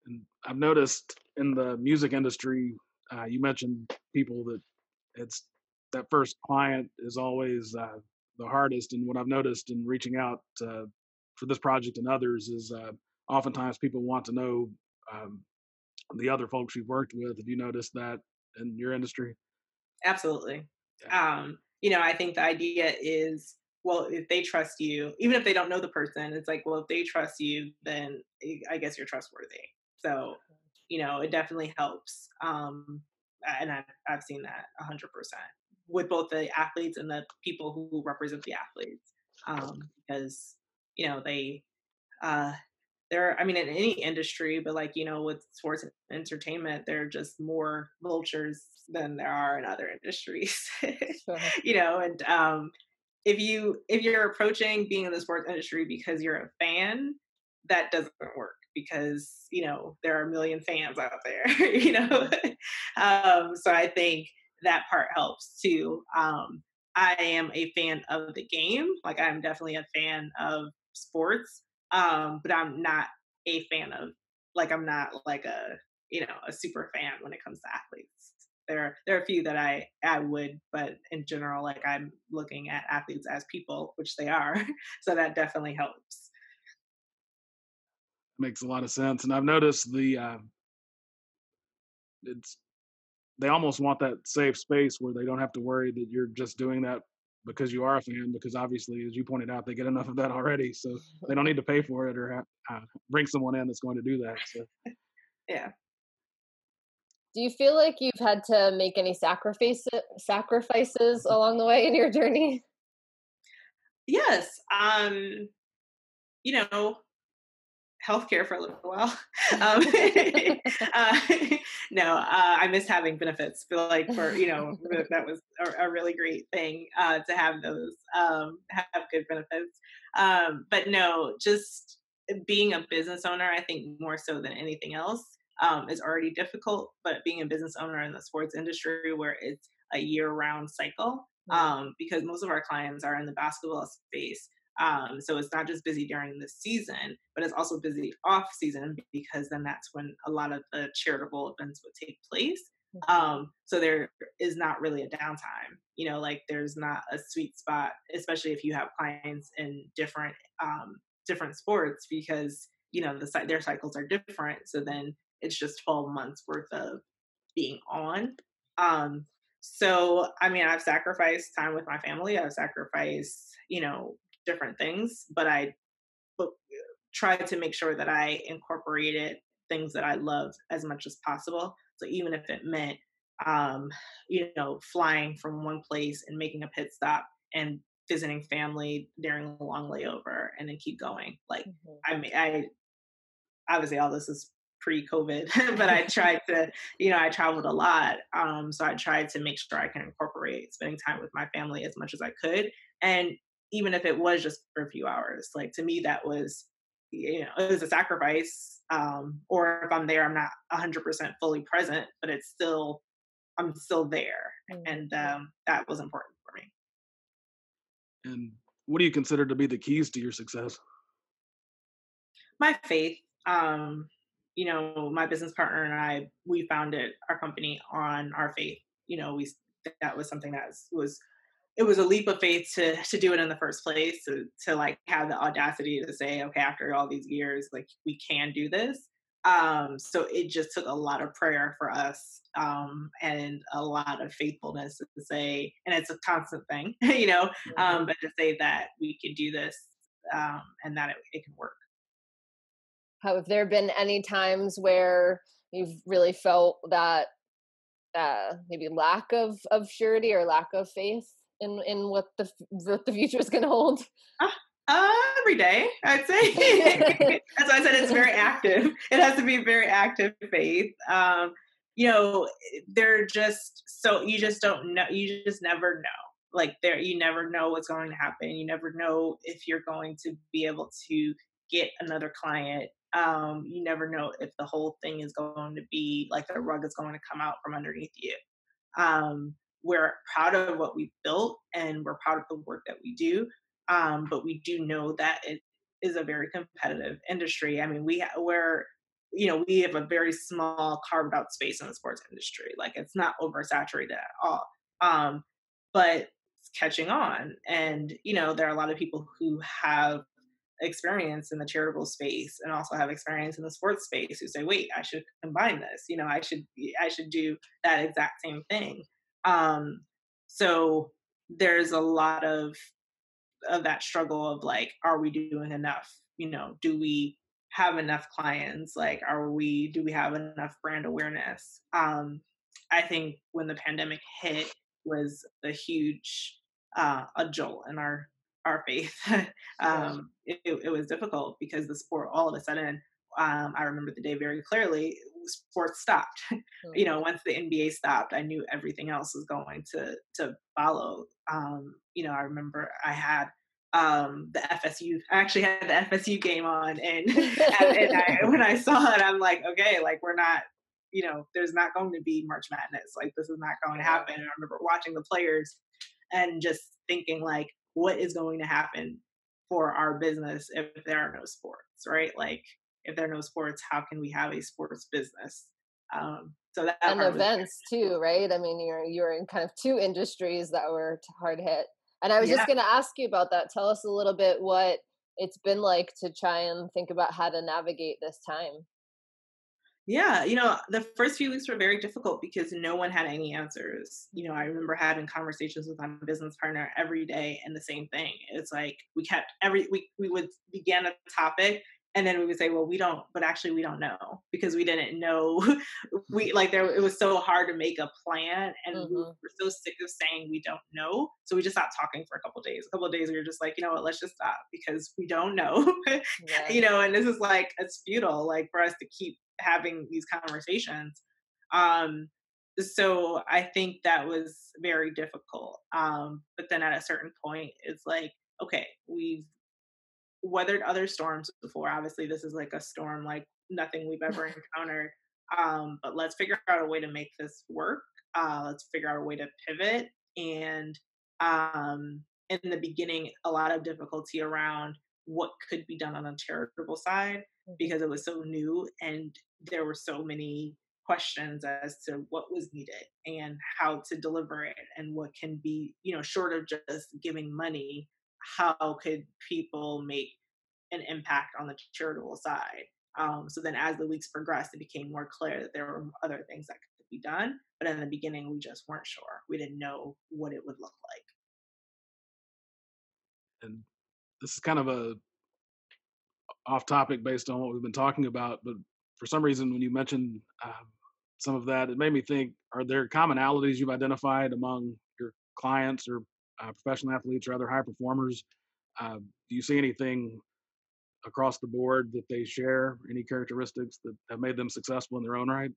[SPEAKER 2] And I've noticed in the music industry, uh, you mentioned people that it's that first client is always uh, the hardest. And what I've noticed in reaching out uh, for this project and others is uh, oftentimes people want to know um, the other folks you've worked with. Have you noticed that in your industry?
[SPEAKER 1] Absolutely. Yeah. Um, you know, I think the idea is well, if they trust you, even if they don't know the person, it's like, well, if they trust you, then I guess you're trustworthy. So, you know, it definitely helps. Um, and I've, I've seen that 100% with both the athletes and the people who represent the athletes. Um, because you know they uh they're i mean in any industry but like you know with sports and entertainment they're just more vultures than there are in other industries sure. you know and um if you if you're approaching being in the sports industry because you're a fan that doesn't work because you know there are a million fans out there you know um so i think that part helps too um I am a fan of the game. Like I'm definitely a fan of sports, um, but I'm not a fan of like I'm not like a you know a super fan when it comes to athletes. There there are a few that I I would, but in general, like I'm looking at athletes as people, which they are. so that definitely helps.
[SPEAKER 2] Makes a lot of sense, and I've noticed the uh, it's they almost want that safe space where they don't have to worry that you're just doing that because you are a fan, because obviously, as you pointed out, they get enough of that already, so they don't need to pay for it or have, uh, bring someone in that's going to do that. So,
[SPEAKER 1] yeah.
[SPEAKER 3] Do you feel like you've had to make any sacrifice sacrifices along the way in your journey?
[SPEAKER 1] Yes. Um, you know, healthcare for a little while. Um, uh, no, uh, I miss having benefits. Feel like for you know that was a, a really great thing uh, to have those um, have good benefits. Um, but no, just being a business owner, I think more so than anything else um, is already difficult. But being a business owner in the sports industry, where it's a year-round cycle, um, because most of our clients are in the basketball space. Um, so it's not just busy during the season, but it's also busy off season because then that's when a lot of the charitable events would take place. Mm-hmm. Um, so there is not really a downtime. You know, like there's not a sweet spot, especially if you have clients in different um, different sports because you know the their cycles are different. So then it's just 12 months worth of being on. Um, so I mean, I've sacrificed time with my family. I've sacrificed, you know, different things, but I but tried to make sure that I incorporated things that I loved as much as possible. So even if it meant, um, you know, flying from one place and making a pit stop and visiting family during a long layover and then keep going. Like mm-hmm. I mean, I obviously all this is pre-COVID, but I tried to, you know, I traveled a lot. Um, so I tried to make sure I can incorporate spending time with my family as much as I could. And even if it was just for a few hours. Like to me, that was, you know, it was a sacrifice. Um, or if I'm there, I'm not 100% fully present, but it's still, I'm still there. Mm-hmm. And um, that was important for me.
[SPEAKER 2] And what do you consider to be the keys to your success?
[SPEAKER 1] My faith. Um, you know, my business partner and I, we founded our company on our faith. You know, we that was something that was, was it was a leap of faith to to do it in the first place to, to like have the audacity to say okay after all these years like we can do this. Um so it just took a lot of prayer for us um and a lot of faithfulness to say and it's a constant thing you know mm-hmm. um but to say that we can do this um and that it, it can work.
[SPEAKER 3] Have there been any times where you've really felt that uh, maybe lack of of surety or lack of faith in in what the what the future is going to hold?
[SPEAKER 1] Uh, uh, every day, I'd say. That's why I said it's very active. It has to be very active faith. Um, you know, they're just so you just don't know. You just never know. Like there, you never know what's going to happen. You never know if you're going to be able to get another client um, you never know if the whole thing is going to be like the rug is going to come out from underneath you. Um, we're proud of what we've built and we're proud of the work that we do, um, but we do know that it is a very competitive industry. I mean, we we're you know we have a very small carved out space in the sports industry. Like it's not oversaturated at all. Um, but it's catching on, and you know there are a lot of people who have experience in the charitable space and also have experience in the sports space who say wait i should combine this you know i should i should do that exact same thing um so there's a lot of of that struggle of like are we doing enough? You know do we have enough clients? Like are we do we have enough brand awareness? Um i think when the pandemic hit was a huge uh a jolt in our our faith. um, it, it, was difficult because the sport, all of a sudden, um, I remember the day very clearly. Sports stopped. you know, once the NBA stopped, I knew everything else was going to to follow. Um, you know, I remember I had um the FSU I actually had the FSU game on and, and, and I, when I saw it I'm like okay like we're not you know there's not going to be March Madness like this is not going to happen and I remember watching the players and just thinking like what is going to happen for our business if there are no sports, right? Like if there are no sports, how can we have a sports business? Um, so that
[SPEAKER 3] and events too, right? I mean, you're you're in kind of two industries that were hard hit. And I was yeah. just going to ask you about that. Tell us a little bit what it's been like to try and think about how to navigate this time.
[SPEAKER 1] Yeah, you know, the first few weeks were very difficult because no one had any answers. You know, I remember having conversations with my business partner every day and the same thing. It's like we kept every we we would begin a topic and then we would say, well, we don't, but actually we don't know because we didn't know. we like there it was so hard to make a plan and mm-hmm. we were so sick of saying we don't know. So we just stopped talking for a couple days. A couple days we were just like, you know what, let's just stop because we don't know. yeah. You know, and this is like it's futile, like for us to keep having these conversations. Um, so I think that was very difficult. Um, but then at a certain point, it's like, okay, we've weathered other storms before. Obviously, this is like a storm like nothing we've ever encountered. Um, but let's figure out a way to make this work. Uh, let's figure out a way to pivot. And um, in the beginning, a lot of difficulty around what could be done on a charitable side mm. because it was so new and there were so many questions as to what was needed and how to deliver it and what can be you know short of just giving money how could people make an impact on the charitable side? Um, so then as the weeks progressed it became more clear that there were other things that could be done but in the beginning we just weren't sure. We didn't know what it would look like.
[SPEAKER 2] And this is kind of a off topic based on what we've been talking about but for some reason, when you mentioned um, some of that, it made me think: Are there commonalities you've identified among your clients or uh, professional athletes or other high performers? Uh, do you see anything across the board that they share? Any characteristics that have made them successful in their own right?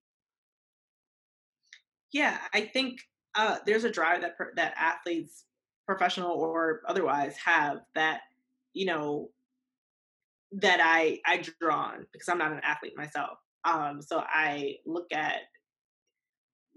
[SPEAKER 1] Yeah, I think uh, there's a drive that per- that athletes, professional or otherwise, have that you know that I I draw on because I'm not an athlete myself. Um, so I look at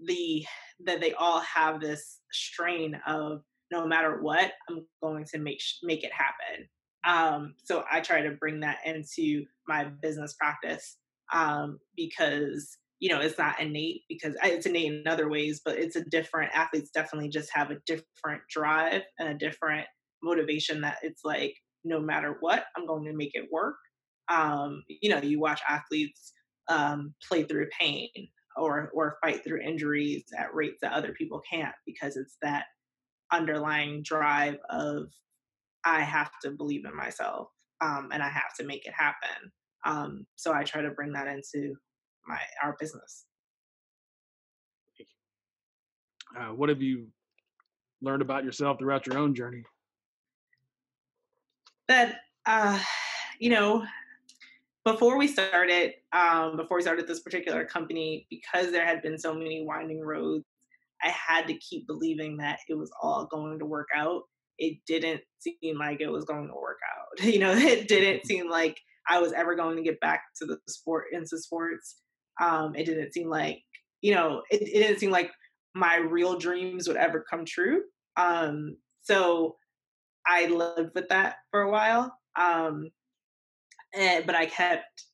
[SPEAKER 1] the that they all have this strain of no matter what, I'm going to make make it happen. Um, so I try to bring that into my business practice um, because you know it's not innate because it's innate in other ways, but it's a different. Athletes definitely just have a different drive and a different motivation that it's like no matter what, I'm going to make it work. Um, you know, you watch athletes um, play through pain or or fight through injuries at rates that other people can't because it's that underlying drive of I have to believe in myself um, and I have to make it happen. Um, so I try to bring that into my our business.
[SPEAKER 2] Uh, what have you learned about yourself throughout your own journey?
[SPEAKER 1] That uh, you know, before we started, um, before we started this particular company, because there had been so many winding roads, I had to keep believing that it was all going to work out. It didn't seem like it was going to work out. You know, it didn't seem like I was ever going to get back to the sport into sports. Um, it didn't seem like, you know, it, it didn't seem like my real dreams would ever come true. Um, so I lived with that for a while. Um, and, but I kept,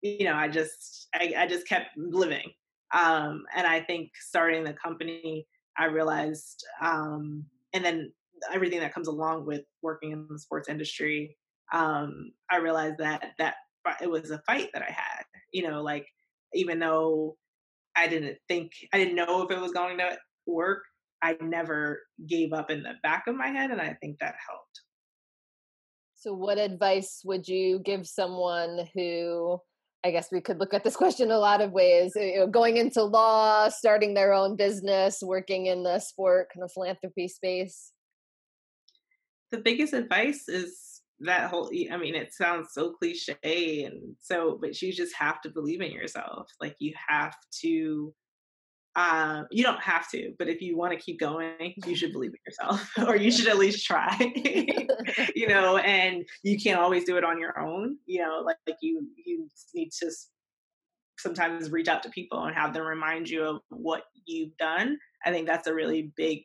[SPEAKER 1] you know, I just, I, I just kept living. Um, and I think starting the company, I realized, um, and then everything that comes along with working in the sports industry, um, I realized that that it was a fight that I had. You know, like even though I didn't think I didn't know if it was going to work, I never gave up in the back of my head, and I think that helped.
[SPEAKER 3] So, what advice would you give someone who, I guess we could look at this question a lot of ways, you know, going into law, starting their own business, working in the sport kind of philanthropy space?
[SPEAKER 1] The biggest advice is that whole i mean it sounds so cliche and so but you just have to believe in yourself like you have to um you don't have to but if you want to keep going you should believe in yourself or you should at least try you know and you can't always do it on your own you know like, like you you need to sometimes reach out to people and have them remind you of what you've done. I think that's a really big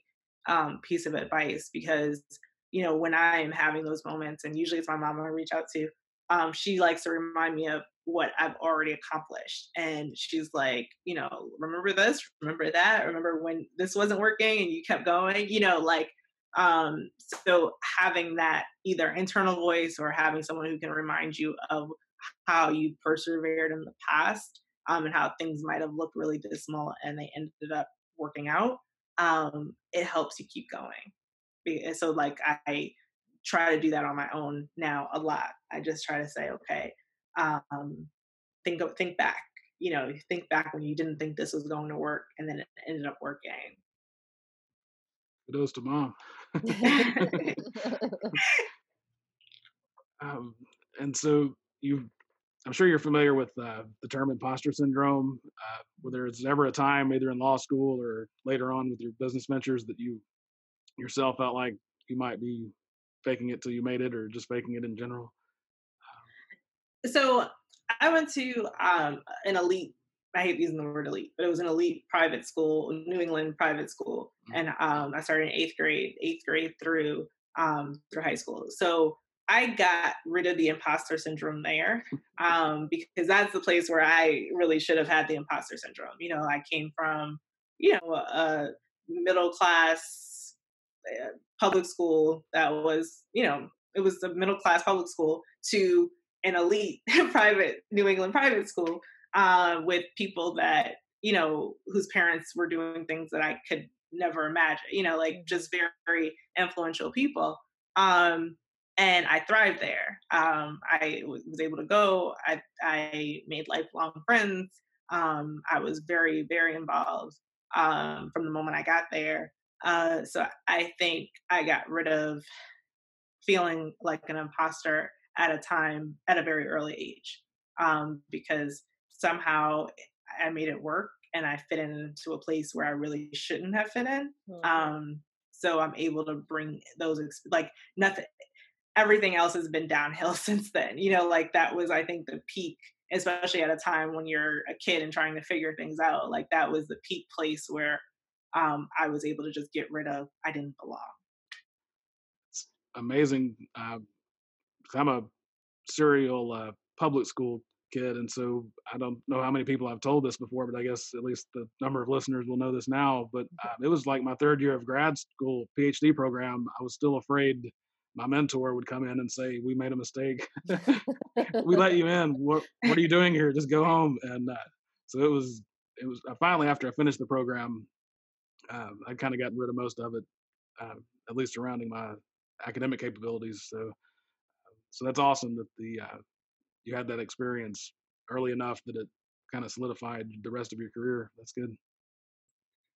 [SPEAKER 1] um, piece of advice because you know, when I am having those moments, and usually it's my mom I reach out to, um, she likes to remind me of what I've already accomplished. And she's like, you know, remember this, remember that, remember when this wasn't working and you kept going, you know, like, um, so having that either internal voice or having someone who can remind you of how you persevered in the past um, and how things might have looked really dismal and they ended up working out, um, it helps you keep going so like I try to do that on my own now a lot. I just try to say, okay, um, think think back. You know, think back when you didn't think this was going to work, and then it ended up working.
[SPEAKER 2] Kudos to mom. um, and so you, I'm sure you're familiar with uh, the term imposter syndrome. Uh, whether it's ever a time, either in law school or later on with your business ventures, that you yourself felt like you might be faking it till you made it or just faking it in general?
[SPEAKER 1] So I went to um, an elite. I hate using the word elite, but it was an elite private school, New England private school, mm-hmm. and um, I started in eighth grade, eighth grade through um, through high school. So I got rid of the imposter syndrome there um, because that's the place where I really should have had the imposter syndrome. You know, I came from you know a middle class public school that was, you know, it was a middle class public school to an elite private New England private school uh, with people that, you know, whose parents were doing things that I could never imagine, you know, like just very, very influential people. Um, and I thrived there. Um, I was able to go. I, I made lifelong friends. Um, I was very, very involved um, from the moment I got there. Uh, so I think I got rid of feeling like an imposter at a time at a very early age um, because somehow I made it work and I fit into a place where I really shouldn't have fit in. Mm-hmm. Um, so I'm able to bring those like nothing. Everything else has been downhill since then. You know, like that was I think the peak, especially at a time when you're a kid and trying to figure things out. Like that was the peak place where um, I was able to just get rid of I didn't belong.
[SPEAKER 2] It's amazing. Uh, I'm a serial uh, public school kid, and so I don't know how many people I've told this before, but I guess at least the number of listeners will know this now. But uh, it was like my third year of grad school PhD program. I was still afraid my mentor would come in and say, "We made a mistake. we let you in. What What are you doing here? Just go home." And uh, so it was. It was finally after I finished the program, um, I kind of gotten rid of most of it, uh, at least surrounding my academic capabilities. So, so that's awesome that the uh, you had that experience early enough that it kind of solidified the rest of your career. That's good.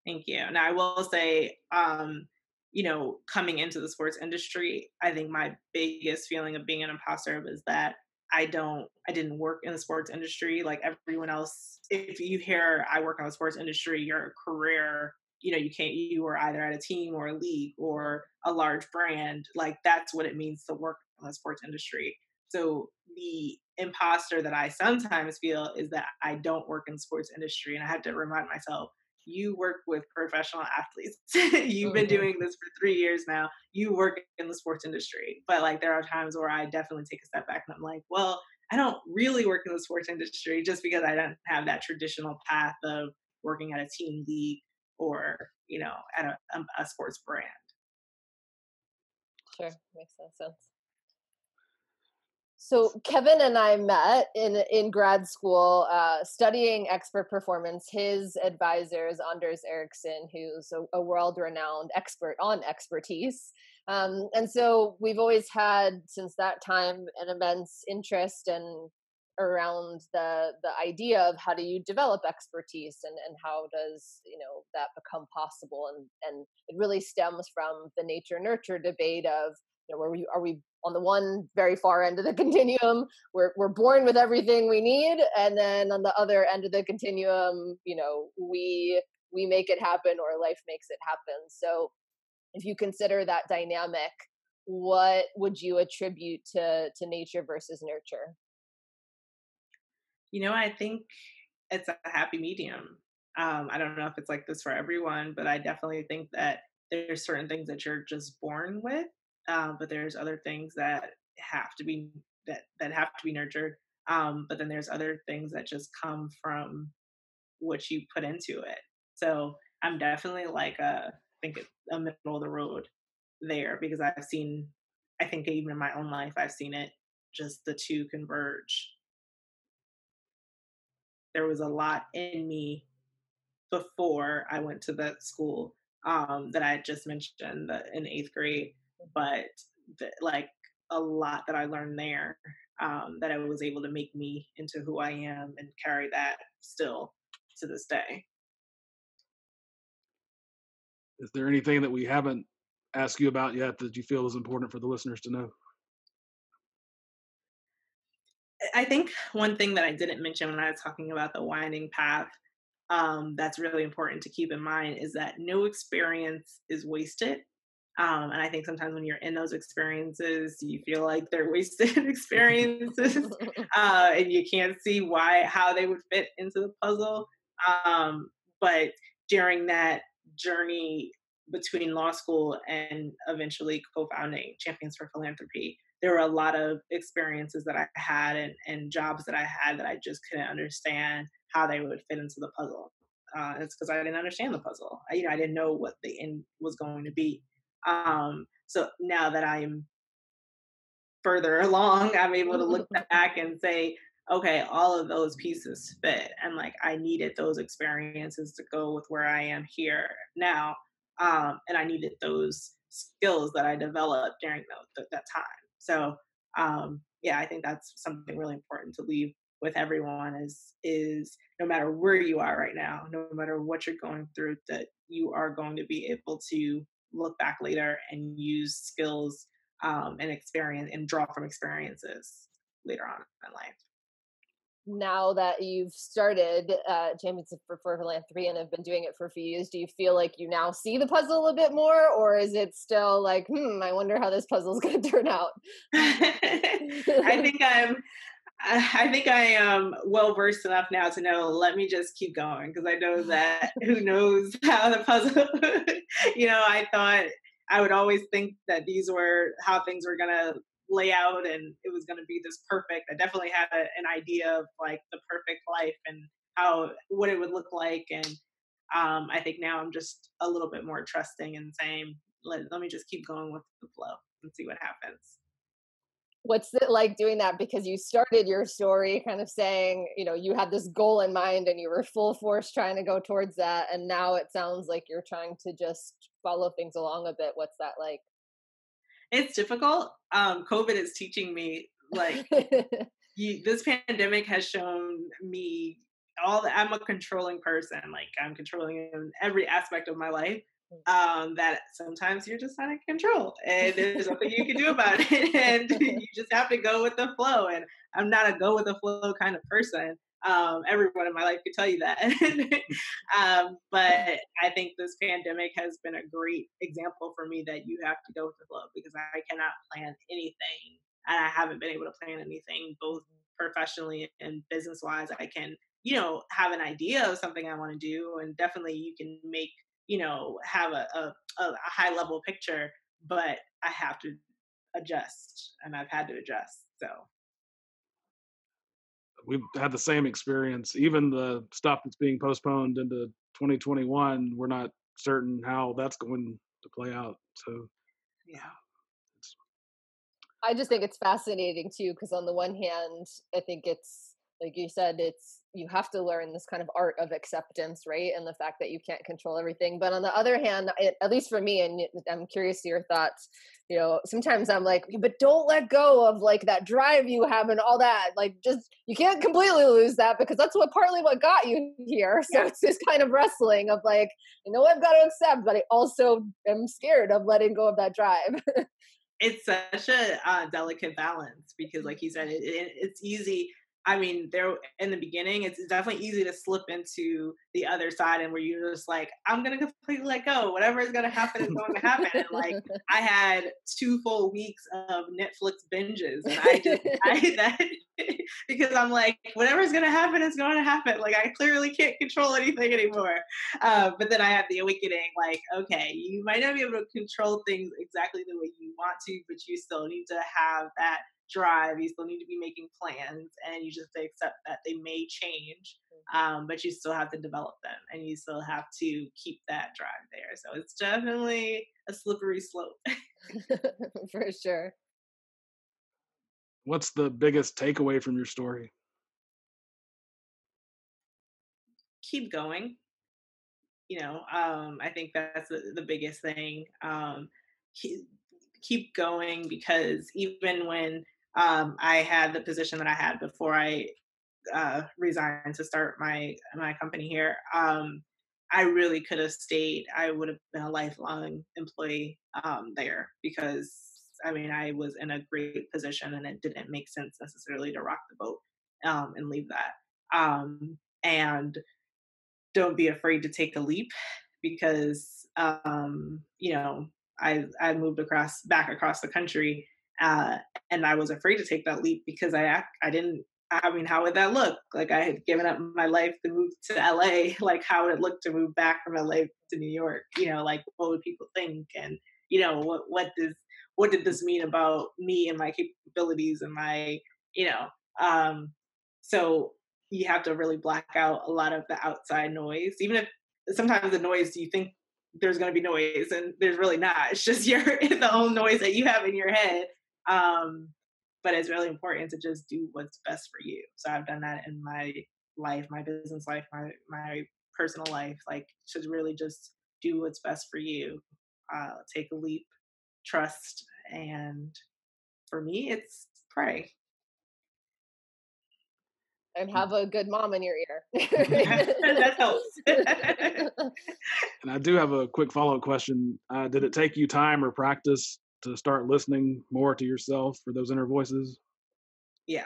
[SPEAKER 1] Thank you. Now I will say, um, you know, coming into the sports industry, I think my biggest feeling of being an imposter was that I don't, I didn't work in the sports industry like everyone else. If you hear I work in the sports industry, your career, you know, you can't, you were either at a team or a league or a large brand. Like that's what it means to work in the sports industry. So the imposter that I sometimes feel is that I don't work in the sports industry. And I have to remind myself, you work with professional athletes. You've been doing this for three years now. You work in the sports industry. But like there are times where I definitely take a step back and I'm like, well, I don't really work in the sports industry just because I don't have that traditional path of working at a team league or, you know, at a, um, a sports brand.
[SPEAKER 3] Sure, makes sense. So Kevin and I met in in grad school, uh, studying expert performance. His advisor is Anders Ericsson, who's a, a world-renowned expert on expertise. Um, and so we've always had, since that time, an immense interest and around the the idea of how do you develop expertise and and how does you know that become possible and and it really stems from the nature nurture debate of you know, where we are we on the one very far end of the continuum? We're we're born with everything we need and then on the other end of the continuum you know we we make it happen or life makes it happen. So if you consider that dynamic what would you attribute to to nature versus nurture?
[SPEAKER 1] You know i think it's a happy medium. Um i don't know if it's like this for everyone but i definitely think that there's certain things that you're just born with um, but there's other things that have to be that that have to be nurtured. Um, but then there's other things that just come from what you put into it. So I'm definitely like a I think it's a middle of the road there because I've seen I think even in my own life I've seen it just the two converge. There was a lot in me before I went to that school um, that I just mentioned that in eighth grade but the, like a lot that I learned there um, that I was able to make me into who I am and carry that still to this day.
[SPEAKER 2] Is there anything that we haven't asked you about yet that you feel is important for the listeners to know?
[SPEAKER 1] I think one thing that I didn't mention when I was talking about the winding path um, that's really important to keep in mind is that no experience is wasted. Um, and I think sometimes when you're in those experiences, you feel like they're wasted experiences, uh, and you can't see why how they would fit into the puzzle. Um, but during that journey between law school and eventually co-founding Champions for Philanthropy, there were a lot of experiences that I had and, and jobs that I had that I just couldn't understand how they would fit into the puzzle. Uh, it's because I didn't understand the puzzle. I, you know, I didn't know what the end was going to be. Um, so now that I'm further along, I'm able to look back and say, okay, all of those pieces fit. And like I needed those experiences to go with where I am here now. Um, and I needed those skills that I developed during the, that time. So um, yeah, I think that's something really important to leave with everyone is is no matter where you are right now, no matter what you're going through, that you are going to be able to look back later and use skills um, and experience and draw from experiences later on in life
[SPEAKER 3] now that you've started uh, Champions for, for Philanthropy and have been doing it for a few years, do you feel like you now see the puzzle a bit more, or is it still like, hmm, I wonder how this puzzle is going to turn out?
[SPEAKER 1] I think I'm. I think I am well versed enough now to know. Let me just keep going because I know that who knows how the puzzle. you know, I thought I would always think that these were how things were gonna lay out, and it was gonna be this perfect. I definitely had a, an idea of like the perfect life and how what it would look like, and um, I think now I'm just a little bit more trusting and saying, let, let me just keep going with the flow and see what happens
[SPEAKER 3] what's it like doing that because you started your story kind of saying you know you had this goal in mind and you were full force trying to go towards that and now it sounds like you're trying to just follow things along a bit what's that like
[SPEAKER 1] it's difficult um covid is teaching me like you, this pandemic has shown me all that I'm a controlling person. Like I'm controlling in every aspect of my life. Um, that sometimes you're just out of control, and there's nothing you can do about it, and you just have to go with the flow. And I'm not a go with the flow kind of person. Um, everyone in my life could tell you that. um, but I think this pandemic has been a great example for me that you have to go with the flow because I cannot plan anything and I haven't been able to plan anything both professionally and business wise. I can, you know, have an idea of something I want to do and definitely you can make, you know, have a, a, a high level picture, but I have to adjust and I've had to adjust. So
[SPEAKER 2] we've had the same experience. Even the stuff that's being postponed into 2021, we're not certain how that's going to play out. So,
[SPEAKER 1] yeah.
[SPEAKER 3] I just think uh it's fascinating too, because on the one hand, I think it's like you said, it's you have to learn this kind of art of acceptance, right? And the fact that you can't control everything. But on the other hand, it, at least for me, and I'm curious to your thoughts, you know, sometimes I'm like, but don't let go of like that drive you have and all that. Like, just you can't completely lose that because that's what partly what got you here. So it's this kind of wrestling of like, you know, I've got to accept, but I also am scared of letting go of that drive.
[SPEAKER 1] it's such a uh, delicate balance because, like you said, it, it, it's easy I mean, there in the beginning, it's definitely easy to slip into the other side and where you're just like, I'm gonna completely let go. Whatever is gonna happen is going to happen. And like I had two full weeks of Netflix binges, and I just I that because I'm like, whatever's gonna happen is going to happen. Like I clearly can't control anything anymore. Uh, but then I had the awakening, like, okay, you might not be able to control things exactly the way you want to, but you still need to have that drive. You still need to be making plans, and you just accept that they may change, mm-hmm. um, but you still have to develop them, and you still have to keep that drive there. So it's definitely a slippery slope.
[SPEAKER 3] For sure.
[SPEAKER 2] What's the biggest takeaway from your story?
[SPEAKER 1] Keep going. You know, um, I think that's the, the biggest thing. Um, keep, keep going because even when um, I had the position that I had before I uh, resigned to start my my company here. Um, I really could have stayed. I would have been a lifelong employee um, there because I mean I was in a great position and it didn't make sense necessarily to rock the boat um, and leave that. Um, and don't be afraid to take a leap because um, you know I I moved across back across the country uh, and I was afraid to take that leap because I I didn't. I mean, how would that look? Like I had given up my life to move to LA. Like how would it look to move back from LA to New York? You know, like what would people think? And you know, what what does what did this mean about me and my capabilities and my you know? Um, so you have to really black out a lot of the outside noise, even if sometimes the noise you think there's going to be noise and there's really not. It's just your the own noise that you have in your head um, but it's really important to just do what's best for you. So I've done that in my life, my business life, my my personal life. Like to really just do what's best for you. Uh, take a leap, trust, and for me, it's pray.
[SPEAKER 3] And have a good mom in your ear.
[SPEAKER 1] that helps.
[SPEAKER 2] and I do have a quick follow up question. Uh, did it take you time or practice to start listening more to yourself for those inner voices?
[SPEAKER 1] Yeah,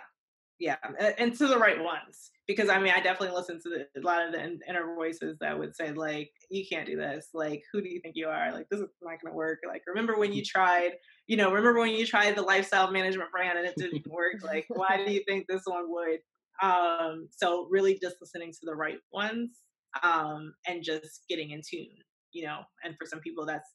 [SPEAKER 1] yeah, and to the right ones. Because I mean, I definitely listen to the, a lot of the inner voices that would say like, "You can't do this. Like, who do you think you are? Like, this is not going to work. Like, remember when you tried? You know, remember when you tried the lifestyle management brand and it didn't work? Like, why do you think this one would?" Um, so really, just listening to the right ones um, and just getting in tune. You know, and for some people, that's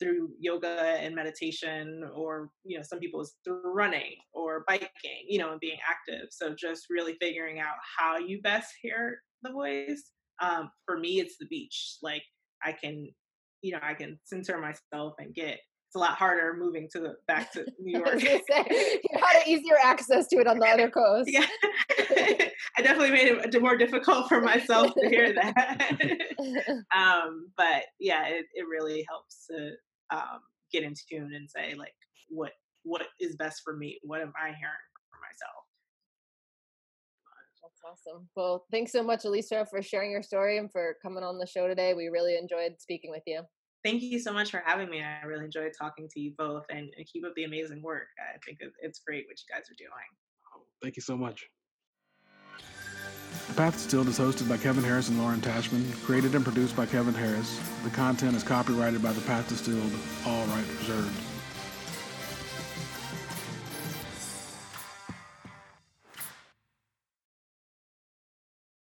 [SPEAKER 1] through yoga and meditation or you know some people is through running or biking you know and being active so just really figuring out how you best hear the voice um, for me it's the beach like i can you know i can center myself and get it's a lot harder moving to the back to New York.
[SPEAKER 3] say, you had easier access to it on the other coast.
[SPEAKER 1] Yeah, I definitely made it more difficult for myself to hear that. um, but yeah, it, it really helps to um, get in tune and say like what what is best for me what am i hearing for myself
[SPEAKER 3] That's awesome. Well, thanks so much, Alycia, for sharing your story and for coming on the show today. We really enjoyed speaking with you.
[SPEAKER 1] Thank you so much for having me. I really enjoyed talking to you both and, and keep up the amazing work. I think it's great what you guys are doing.
[SPEAKER 2] Thank you so much. The Path Distilled is hosted by Kevin Harris and Lauren Tashman, created and produced by Kevin Harris. The content is copyrighted by The Path Distilled, all rights reserved.